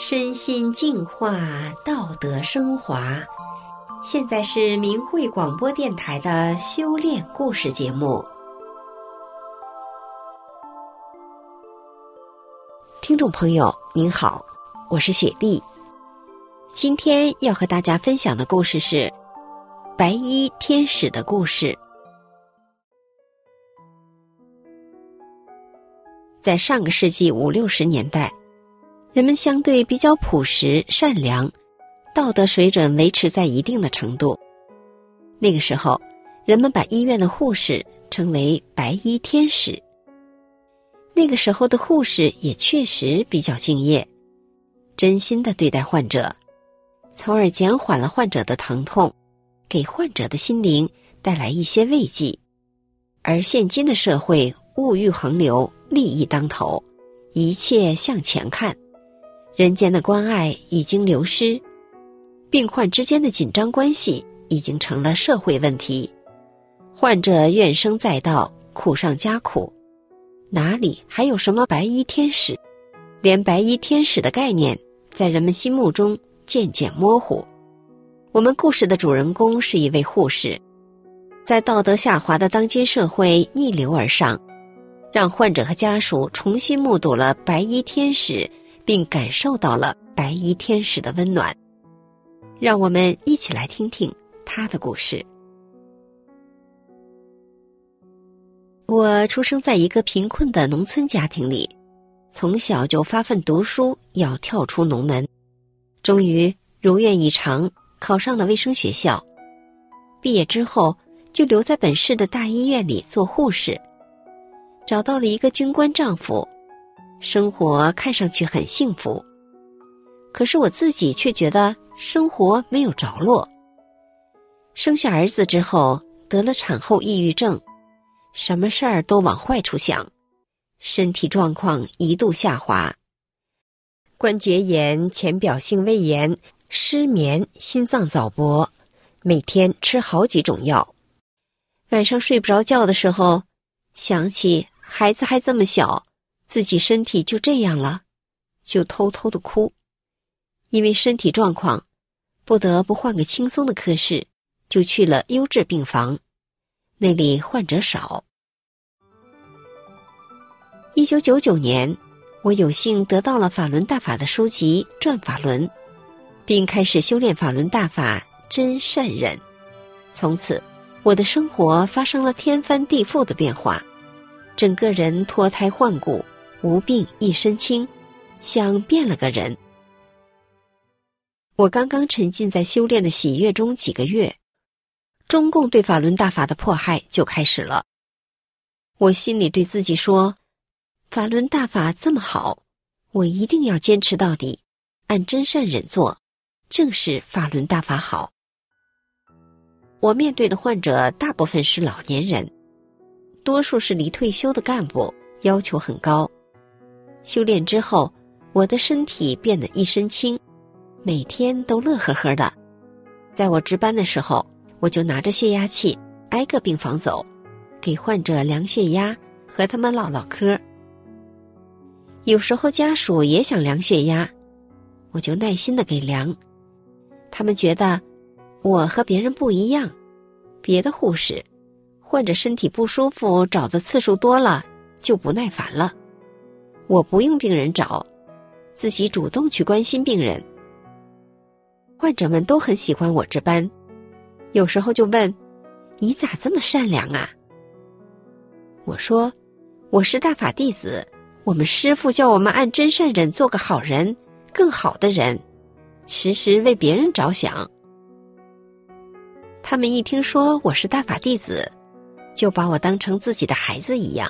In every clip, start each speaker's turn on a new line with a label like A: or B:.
A: 身心净化，道德升华。现在是明慧广播电台的修炼故事节目。听众朋友，您好，我是雪莉。今天要和大家分享的故事是白衣天使的故事。在上个世纪五六十年代。人们相对比较朴实、善良，道德水准维持在一定的程度。那个时候，人们把医院的护士称为“白衣天使”。那个时候的护士也确实比较敬业，真心的对待患者，从而减缓了患者的疼痛，给患者的心灵带来一些慰藉。而现今的社会，物欲横流，利益当头，一切向钱看。人间的关爱已经流失，病患之间的紧张关系已经成了社会问题，患者怨声载道，苦上加苦，哪里还有什么白衣天使？连白衣天使的概念在人们心目中渐渐模糊。我们故事的主人公是一位护士，在道德下滑的当今社会逆流而上，让患者和家属重新目睹了白衣天使。并感受到了白衣天使的温暖，让我们一起来听听他的故事。我出生在一个贫困的农村家庭里，从小就发奋读书，要跳出农门，终于如愿以偿考上了卫生学校。毕业之后，就留在本市的大医院里做护士，找到了一个军官丈夫。生活看上去很幸福，可是我自己却觉得生活没有着落。生下儿子之后得了产后抑郁症，什么事儿都往坏处想，身体状况一度下滑，关节炎、浅表性胃炎、失眠、心脏早搏，每天吃好几种药，晚上睡不着觉的时候，想起孩子还这么小。自己身体就这样了，就偷偷的哭，因为身体状况，不得不换个轻松的科室，就去了优质病房，那里患者少。一九九九年，我有幸得到了法轮大法的书籍《转法轮》，并开始修炼法轮大法真善忍，从此我的生活发生了天翻地覆的变化，整个人脱胎换骨。无病一身轻，像变了个人。我刚刚沉浸在修炼的喜悦中几个月，中共对法轮大法的迫害就开始了。我心里对自己说：“法轮大法这么好，我一定要坚持到底，按真善忍做，正是法轮大法好。”我面对的患者大部分是老年人，多数是离退休的干部，要求很高。修炼之后，我的身体变得一身轻，每天都乐呵呵的。在我值班的时候，我就拿着血压器挨个病房走，给患者量血压，和他们唠唠嗑。有时候家属也想量血压，我就耐心的给量。他们觉得我和别人不一样，别的护士患者身体不舒服找的次数多了，就不耐烦了。我不用病人找，自己主动去关心病人。患者们都很喜欢我值班，有时候就问：“你咋这么善良啊？”我说：“我是大法弟子，我们师傅叫我们按真善忍做个好人，更好的人，时时为别人着想。”他们一听说我是大法弟子，就把我当成自己的孩子一样，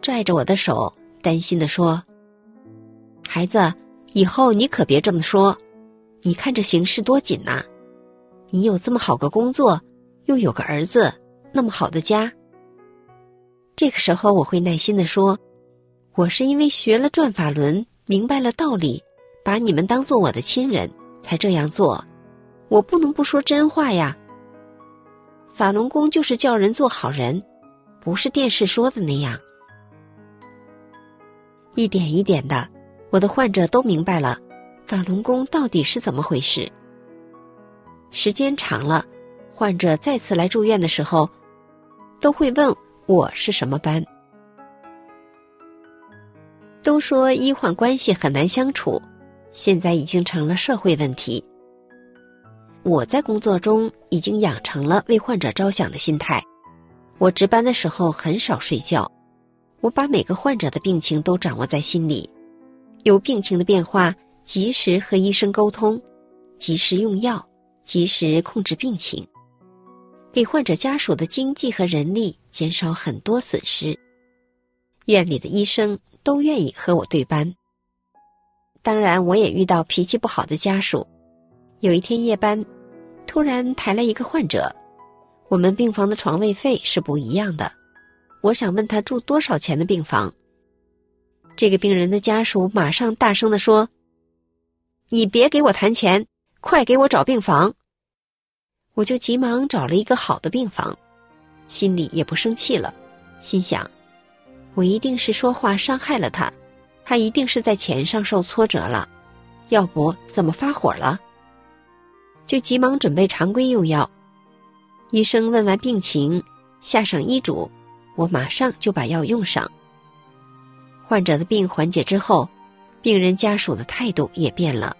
A: 拽着我的手。担心的说：“孩子，以后你可别这么说。你看这形势多紧呐！你有这么好个工作，又有个儿子，那么好的家。”这个时候，我会耐心的说：“我是因为学了转法轮，明白了道理，把你们当做我的亲人，才这样做。我不能不说真话呀。法轮功就是叫人做好人，不是电视说的那样。”一点一点的，我的患者都明白了，法轮功到底是怎么回事。时间长了，患者再次来住院的时候，都会问我是什么班。都说医患关系很难相处，现在已经成了社会问题。我在工作中已经养成了为患者着想的心态。我值班的时候很少睡觉，我把每个患者的病情都掌握在心里，有病情的变化，及时和医生沟通，及时用药，及时控制病情，给患者家属的经济和人力减少很多损失。院里的医生都愿意和我对班。当然，我也遇到脾气不好的家属。有一天夜班。突然抬来一个患者，我们病房的床位费是不一样的。我想问他住多少钱的病房。这个病人的家属马上大声的说：“你别给我谈钱，快给我找病房。”我就急忙找了一个好的病房，心里也不生气了，心想：我一定是说话伤害了他，他一定是在钱上受挫折了，要不怎么发火了？就急忙准备常规用药。医生问完病情，下上医嘱，我马上就把药用上。患者的病缓解之后，病人家属的态度也变了。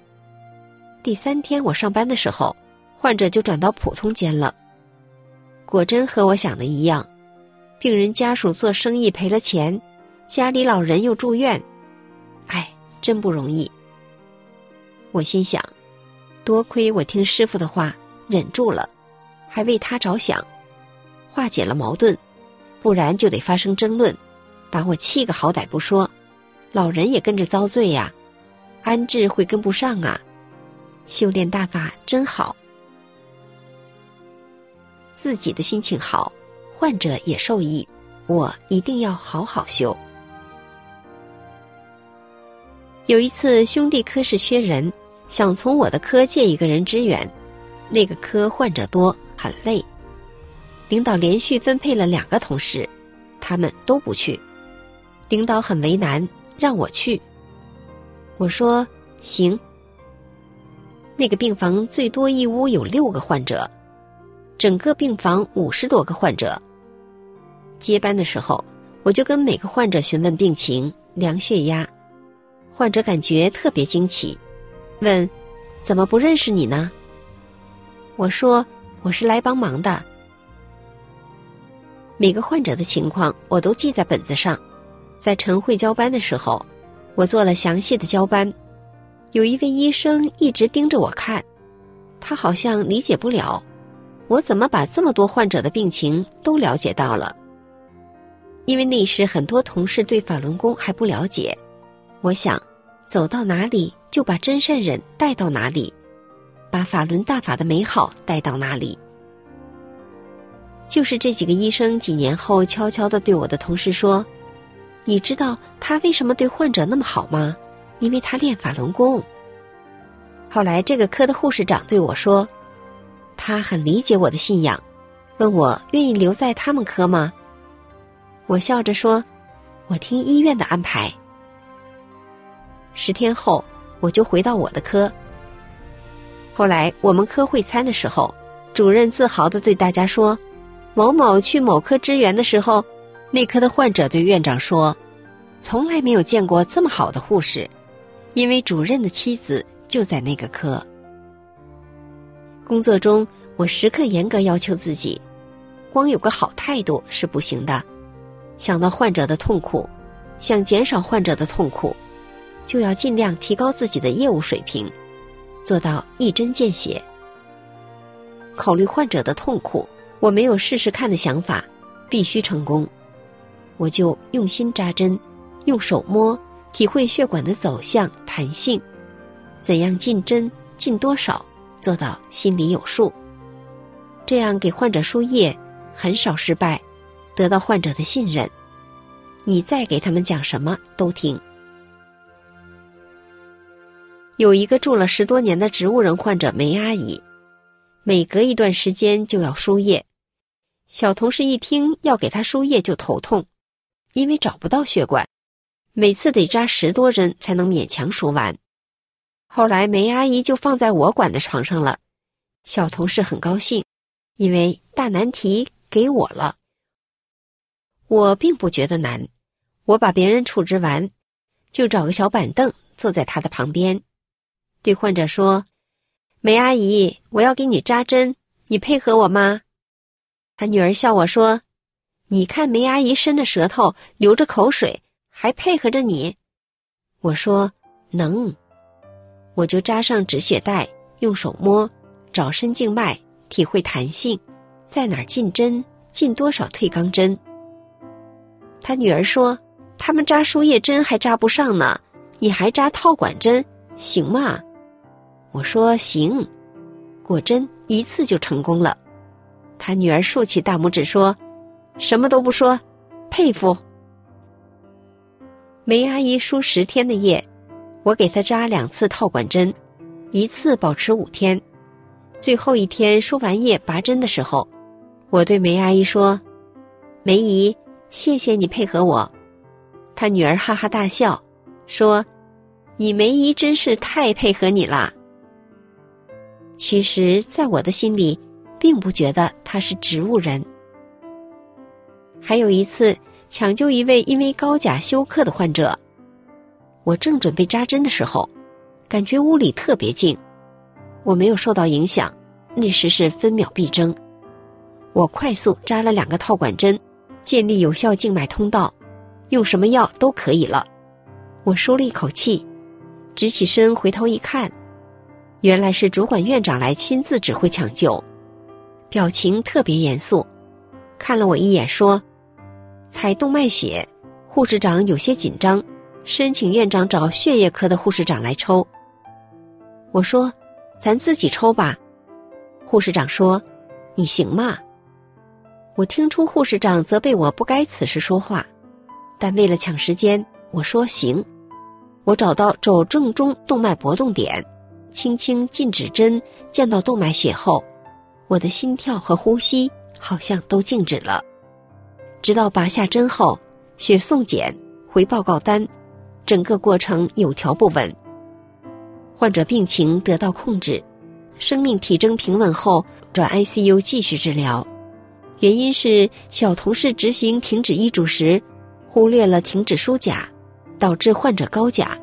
A: 第三天我上班的时候，患者就转到普通间了。果真和我想的一样，病人家属做生意赔了钱，家里老人又住院，哎，真不容易。我心想。多亏我听师傅的话，忍住了，还为他着想，化解了矛盾，不然就得发生争论，把我气个好歹不说，老人也跟着遭罪呀，安置会跟不上啊。修炼大法真好，自己的心情好，患者也受益，我一定要好好修。有一次兄弟科室缺人。想从我的科借一个人支援，那个科患者多，很累。领导连续分配了两个同事，他们都不去。领导很为难，让我去。我说行。那个病房最多一屋有六个患者，整个病房五十多个患者。接班的时候，我就跟每个患者询问病情、量血压，患者感觉特别惊奇。问，怎么不认识你呢？我说我是来帮忙的。每个患者的情况我都记在本子上，在晨会交班的时候，我做了详细的交班。有一位医生一直盯着我看，他好像理解不了，我怎么把这么多患者的病情都了解到了。因为那时很多同事对法轮功还不了解，我想走到哪里。就把真善忍带到哪里，把法轮大法的美好带到哪里。就是这几个医生几年后悄悄的对我的同事说：“你知道他为什么对患者那么好吗？因为他练法轮功。”后来这个科的护士长对我说：“他很理解我的信仰，问我愿意留在他们科吗？”我笑着说：“我听医院的安排。”十天后。我就回到我的科。后来我们科会餐的时候，主任自豪的对大家说：“某某去某科支援的时候，内科的患者对院长说，从来没有见过这么好的护士，因为主任的妻子就在那个科。”工作中，我时刻严格要求自己，光有个好态度是不行的。想到患者的痛苦，想减少患者的痛苦。就要尽量提高自己的业务水平，做到一针见血。考虑患者的痛苦，我没有试试看的想法，必须成功。我就用心扎针，用手摸，体会血管的走向、弹性，怎样进针、进多少，做到心里有数。这样给患者输液，很少失败，得到患者的信任。你再给他们讲什么都听。有一个住了十多年的植物人患者梅阿姨，每隔一段时间就要输液。小同事一听要给他输液就头痛，因为找不到血管，每次得扎十多针才能勉强输完。后来梅阿姨就放在我管的床上了，小同事很高兴，因为大难题给我了。我并不觉得难，我把别人处置完，就找个小板凳坐在他的旁边，对患者说：“梅阿姨，我要给你扎针，你配合我吗？”他女儿笑我说：“你看梅阿姨伸着舌头，流着口水，还配合着你。”我说：“能。”我就扎上止血带，用手摸，找深静脉，体会弹性，在哪儿进针，进多少退肛针。他女儿说：“他们扎输液针还扎不上呢，你还扎套管针，行吗？”我说：“行。”果真一次就成功了。他女儿竖起大拇指说：“什么都不说，佩服。”梅阿姨输十天的液，我给她扎两次套管针，一次保持五天。最后一天输完液拔针的时候，我对梅阿姨说：“梅姨。”谢谢你配合我，他女儿哈哈大笑，说：“你梅姨真是太配合你啦。”其实，在我的心里，并不觉得他是植物人。还有一次，抢救一位因为高钾休克的患者，我正准备扎针的时候，感觉屋里特别静，我没有受到影响，那时是分秒必争，我快速扎了两个套管针。建立有效静脉通道，用什么药都可以了。我舒了一口气，直起身回头一看，原来是主管院长来亲自指挥抢救，表情特别严肃，看了我一眼说：“采动脉血。”护士长有些紧张，申请院长找血液科的护士长来抽。我说：“咱自己抽吧。”护士长说：“你行吗？”我听出护士长责备我不该此时说话，但为了抢时间，我说行。我找到肘正中动脉搏动点，轻轻进指针，见到动脉血后，我的心跳和呼吸好像都静止了。直到拔下针后，血送检回报告单，整个过程有条不紊。患者病情得到控制，生命体征平稳后转 ICU 继续治疗。原因是小同事执行停止医嘱时，忽略了停止输钾，导致患者高钾，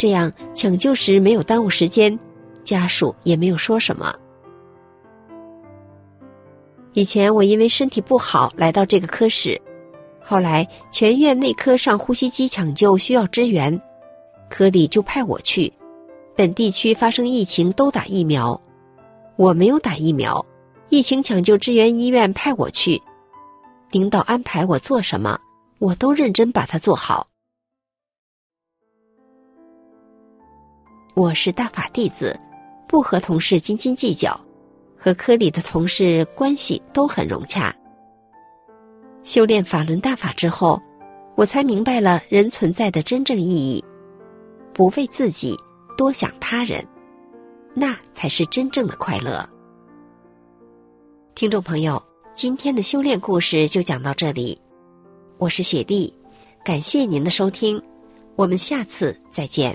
A: 这样抢救时没有耽误时间，家属也没有说什么。以前我因为身体不好来到这个科室，后来全院内科上呼吸机抢救需要支援，科里就派我去。本地区发生疫情都打疫苗，我没有打疫苗。疫情抢救支援医院派我去，领导安排我做什么，我都认真把它做好。我是大法弟子，不和同事斤斤计较，和科里的同事关系都很融洽。修炼法轮大法之后，我才明白了人存在的真正意义：不为自己，多想他人，那才是真正的快乐。听众朋友，今天的修炼故事就讲到这里，我是雪莉，感谢您的收听，我们下次再见。